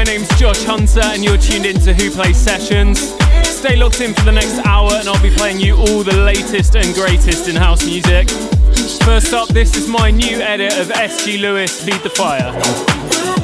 My name's Josh Hunter, and you're tuned in to Wh0 Plays Sessions. Stay locked in for the next hour, and I'll be playing you all the latest and greatest in house music. First up, this is my new edit of SG Lewis Feed the Fire.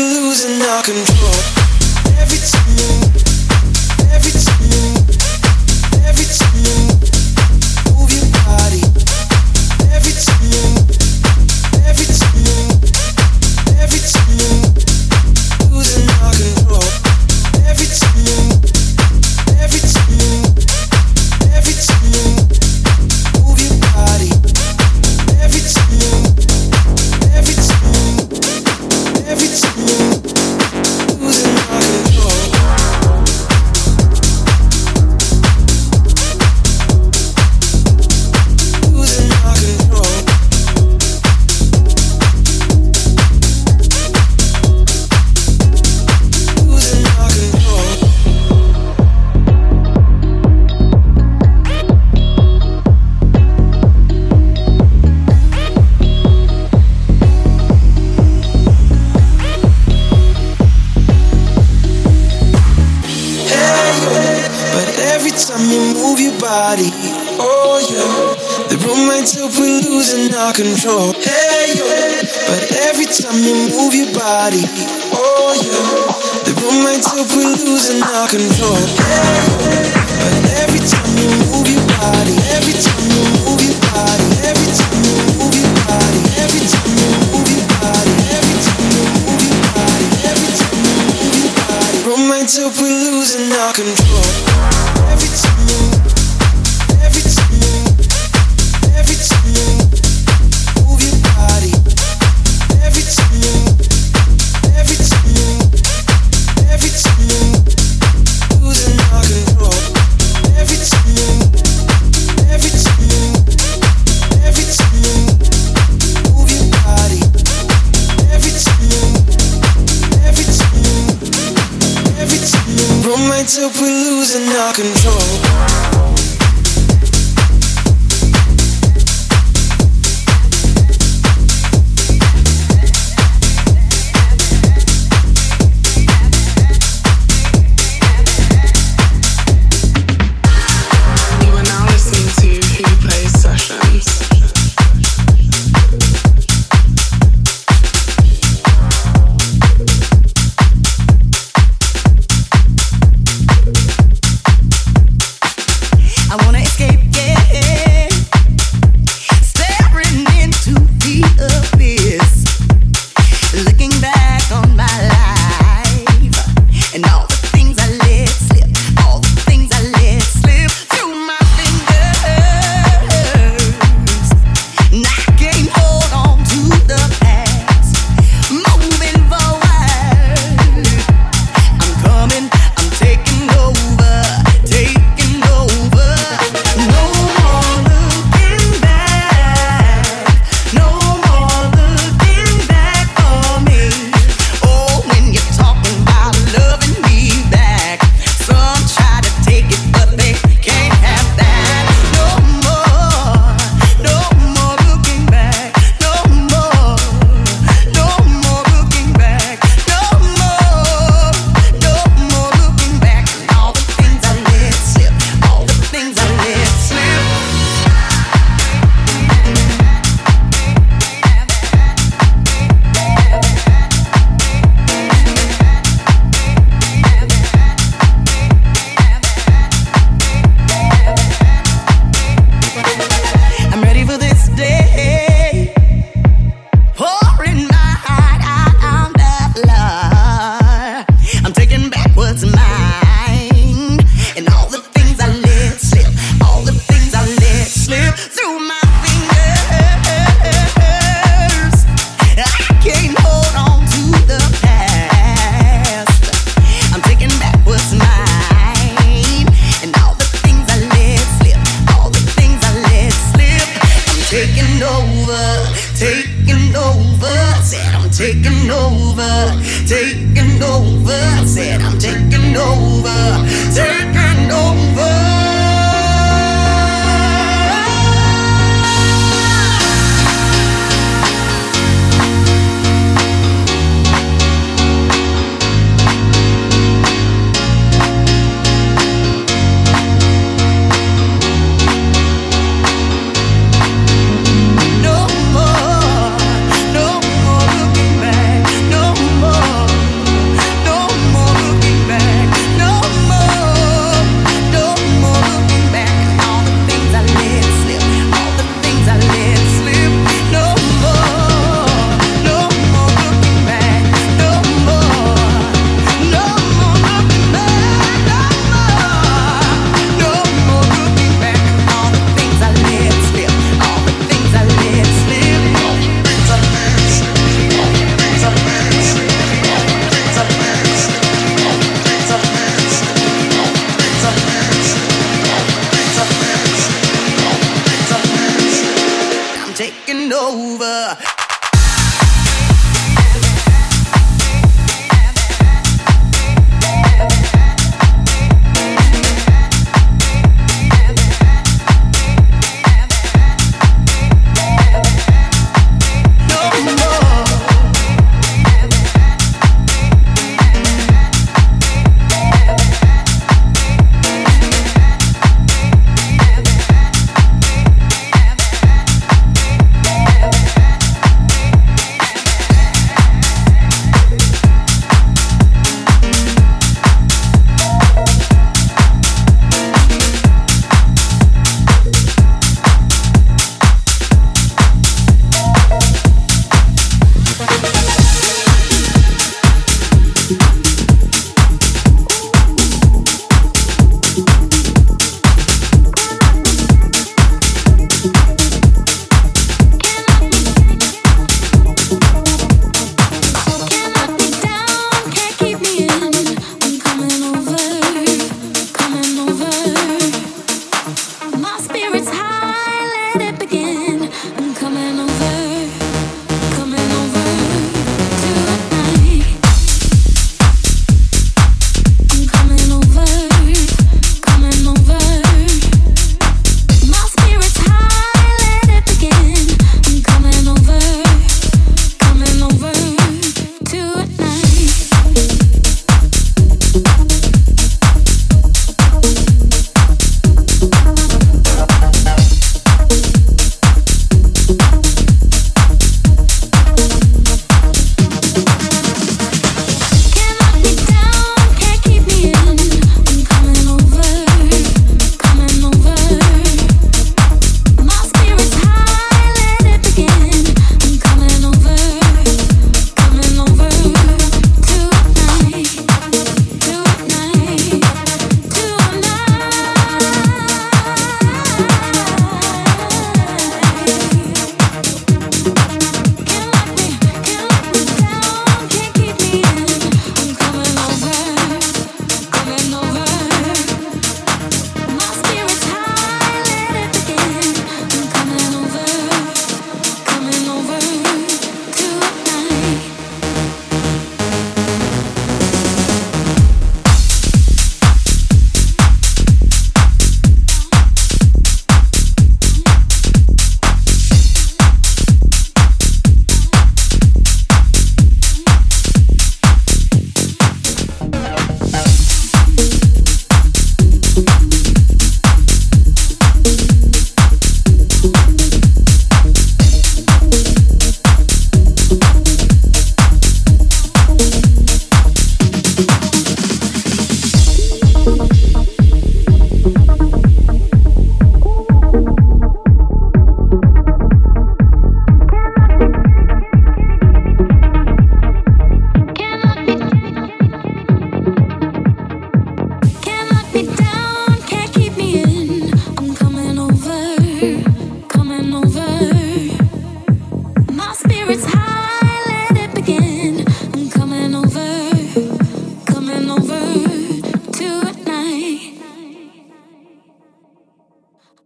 losing our control every time nights up, we're losing our control. over.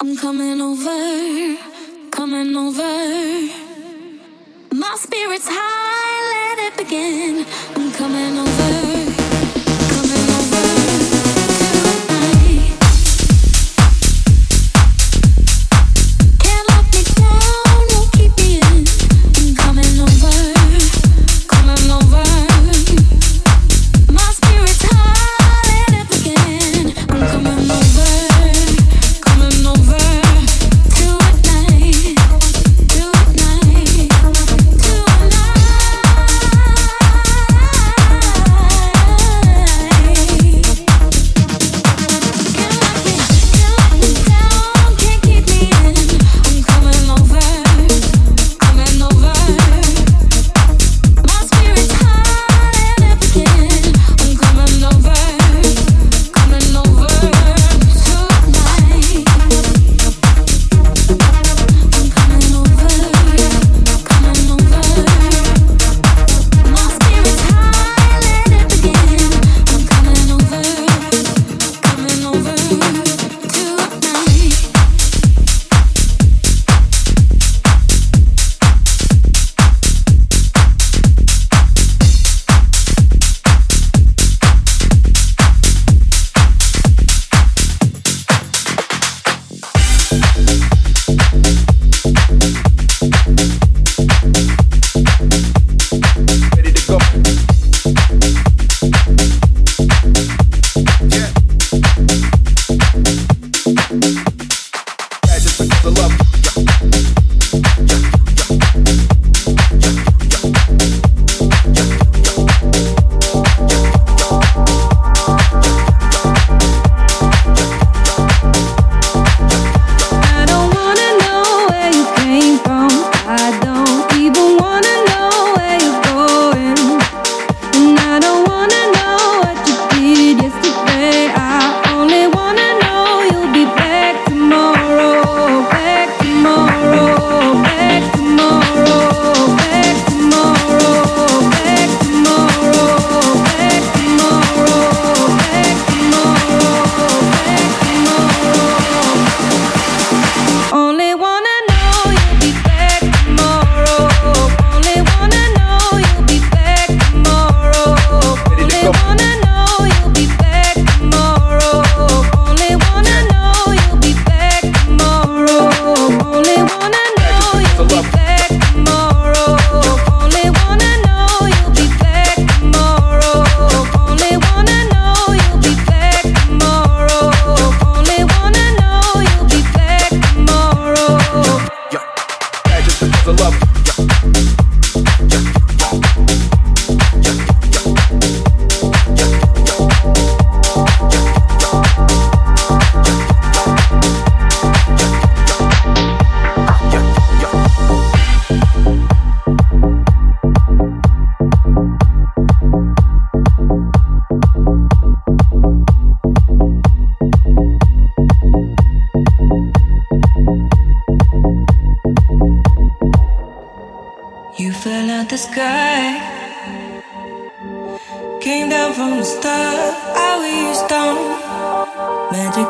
I'm coming over, coming over. My spirit's high, let it begin. I'm coming over.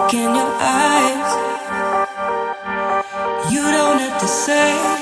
Magic in your eyes. You don't have to say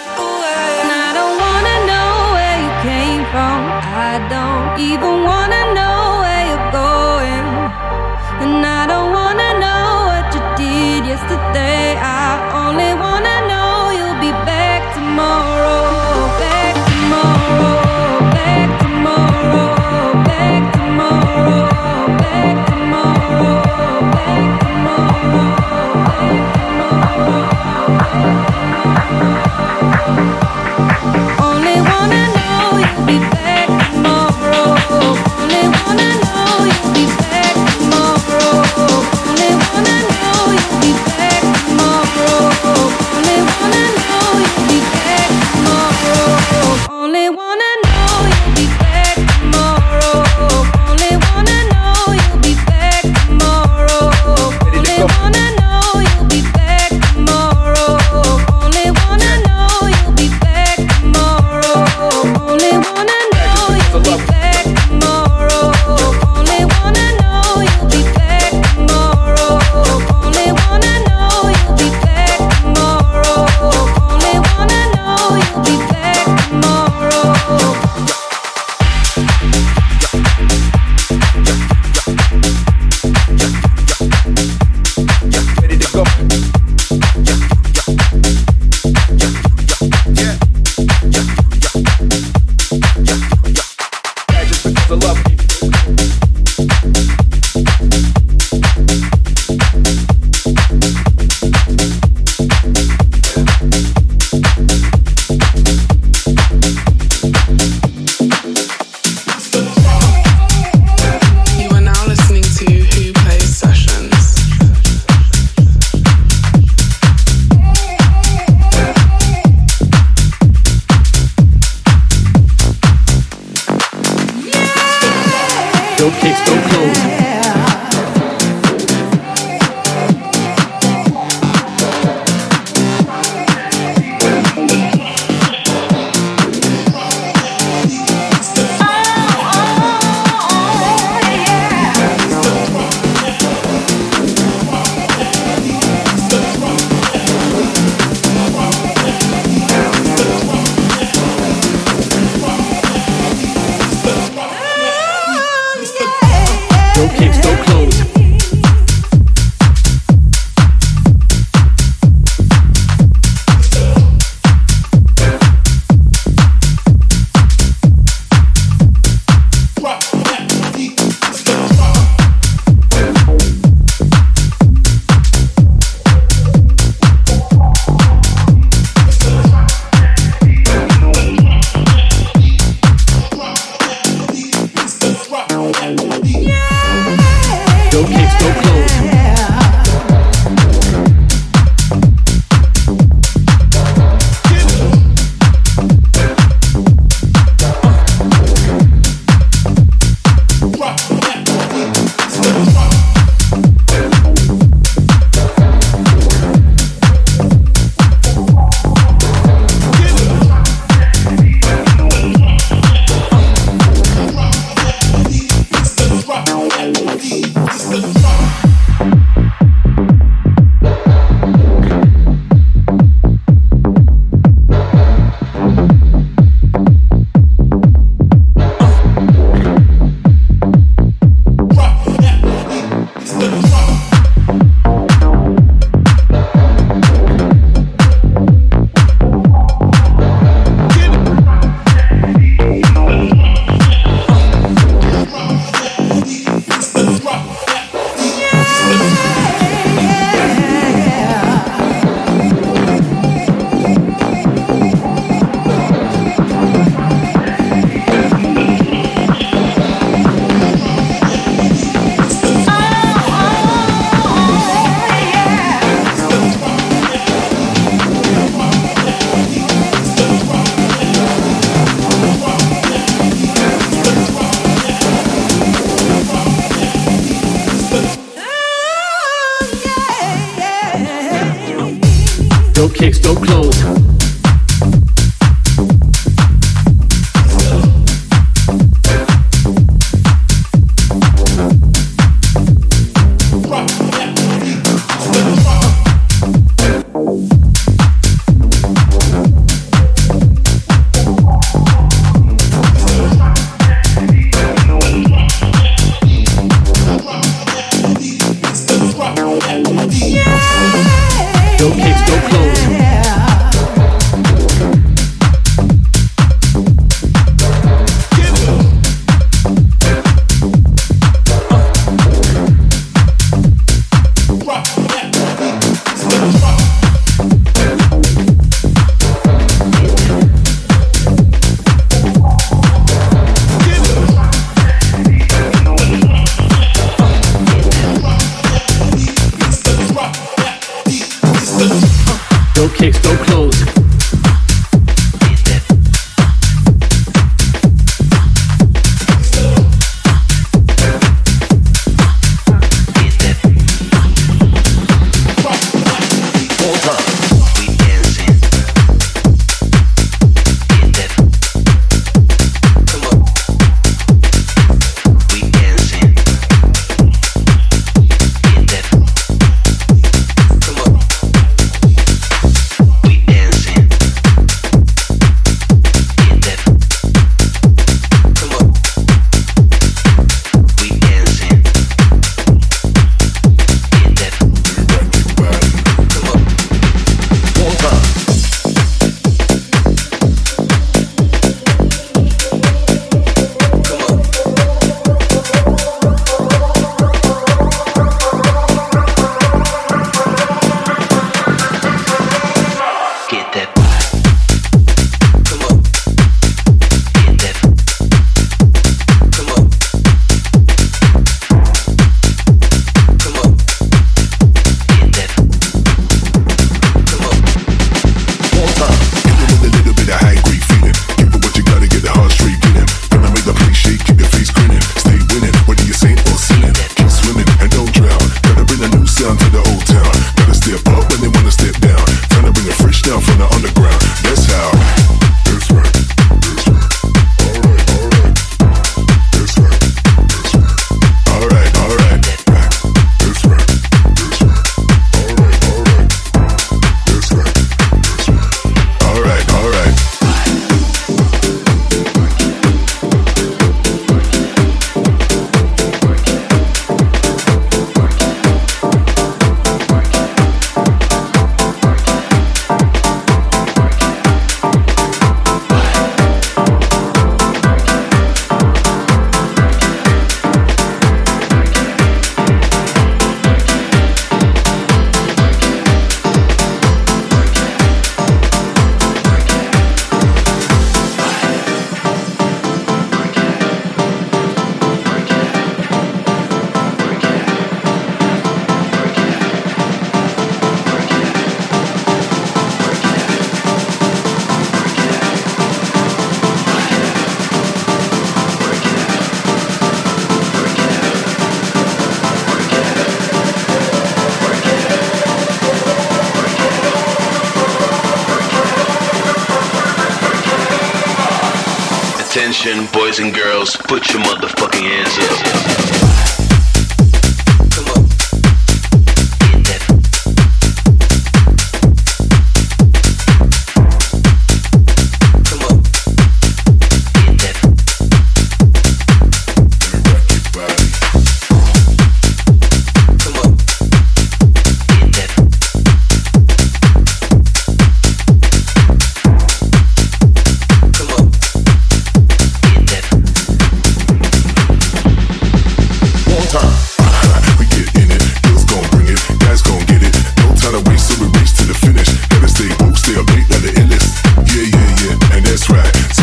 that's right.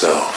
To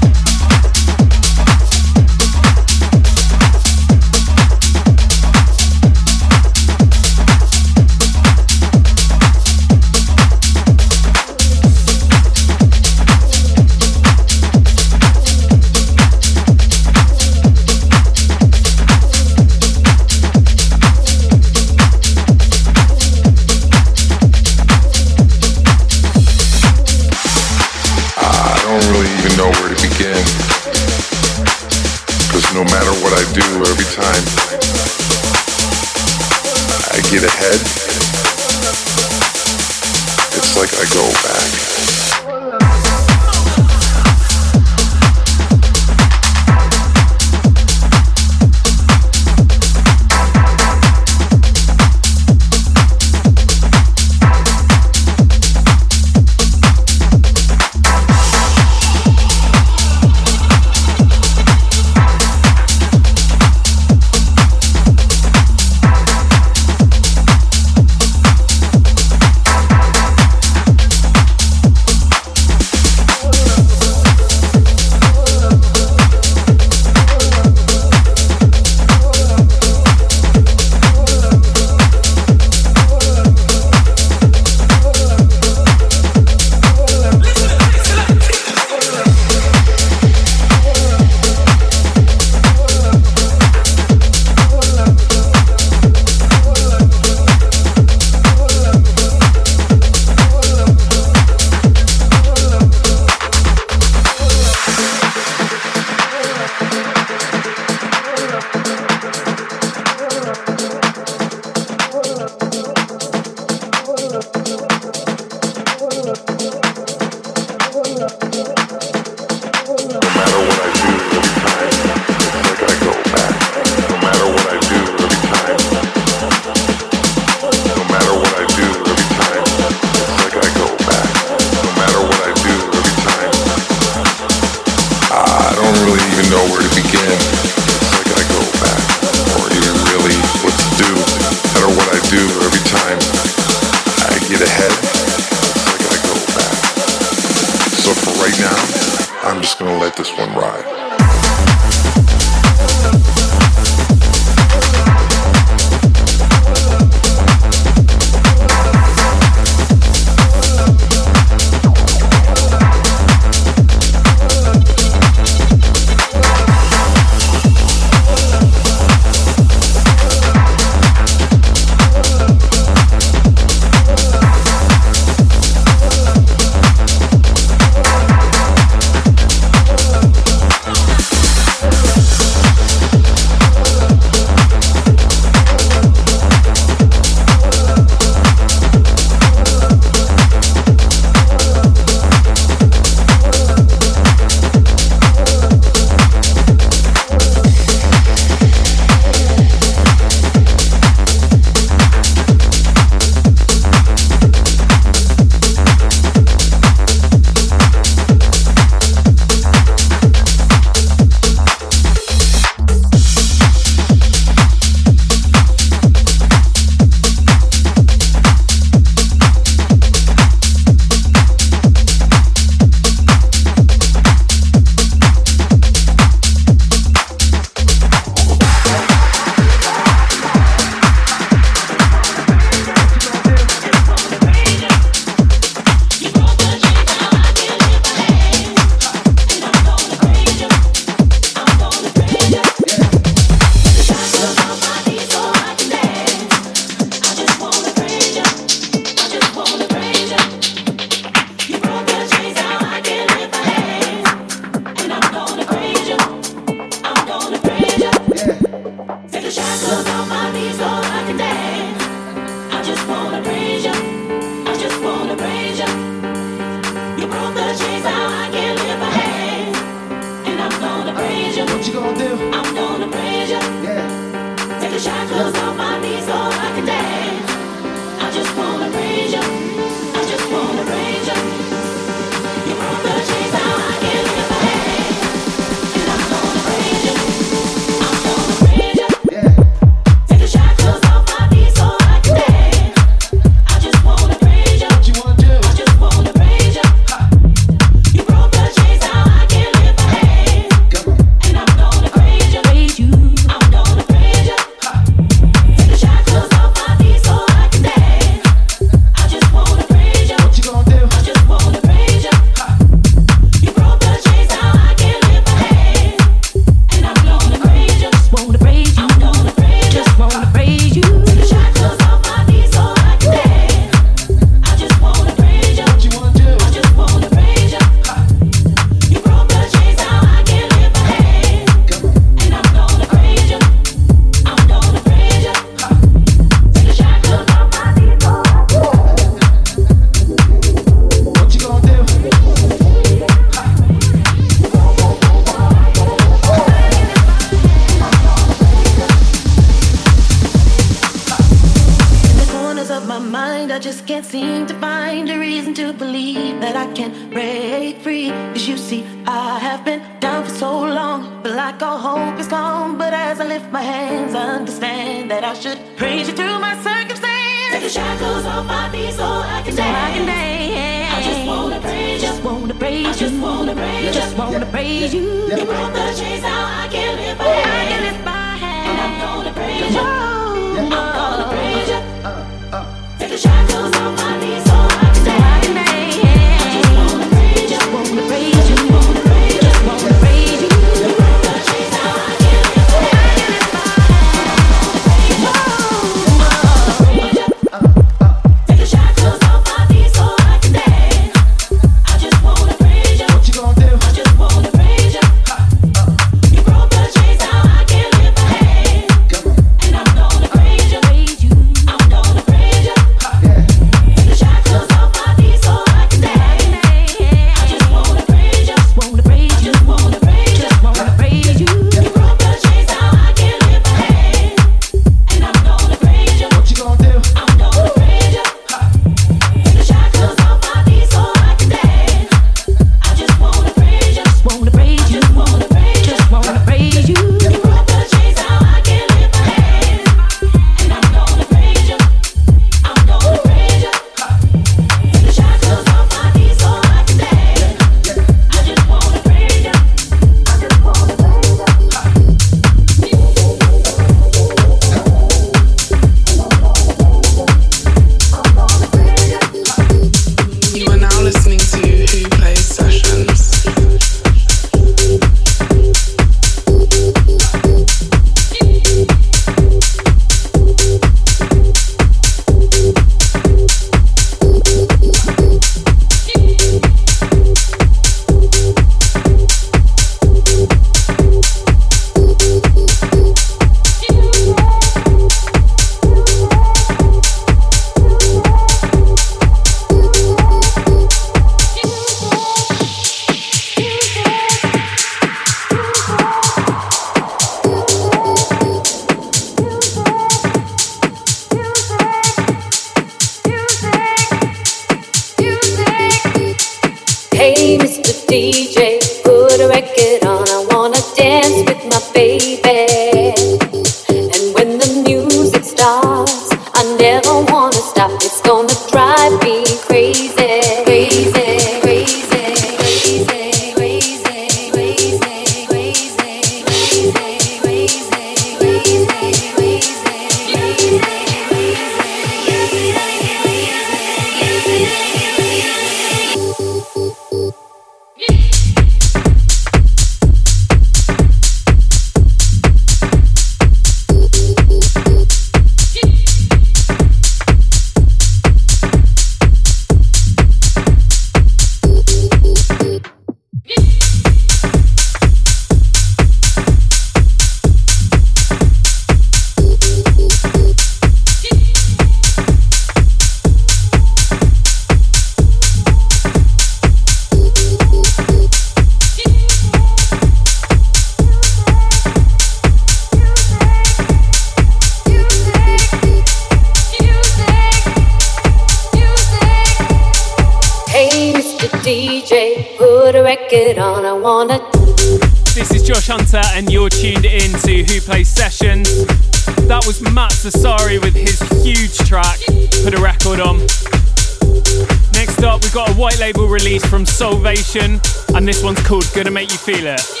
Nation, and this one's called Gonna Make You Feel It.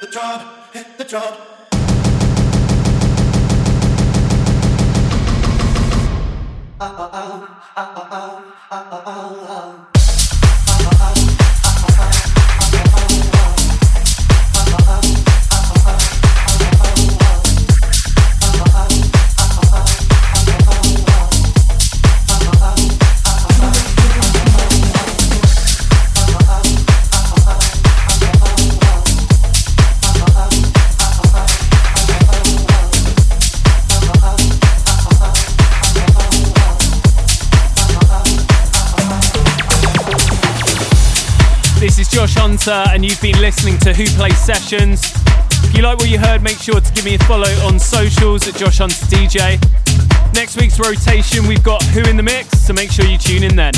the drum, hit the drum. Oh, oh, oh, oh, oh, oh, oh, oh. Josh Hunter, and you've been listening to Wh0 Plays Sessions. If you like what you heard, make sure to give me a follow on socials at Josh Hunter DJ. Next week's rotation, we've got Wh0 in the Mix, so make sure you tune in then.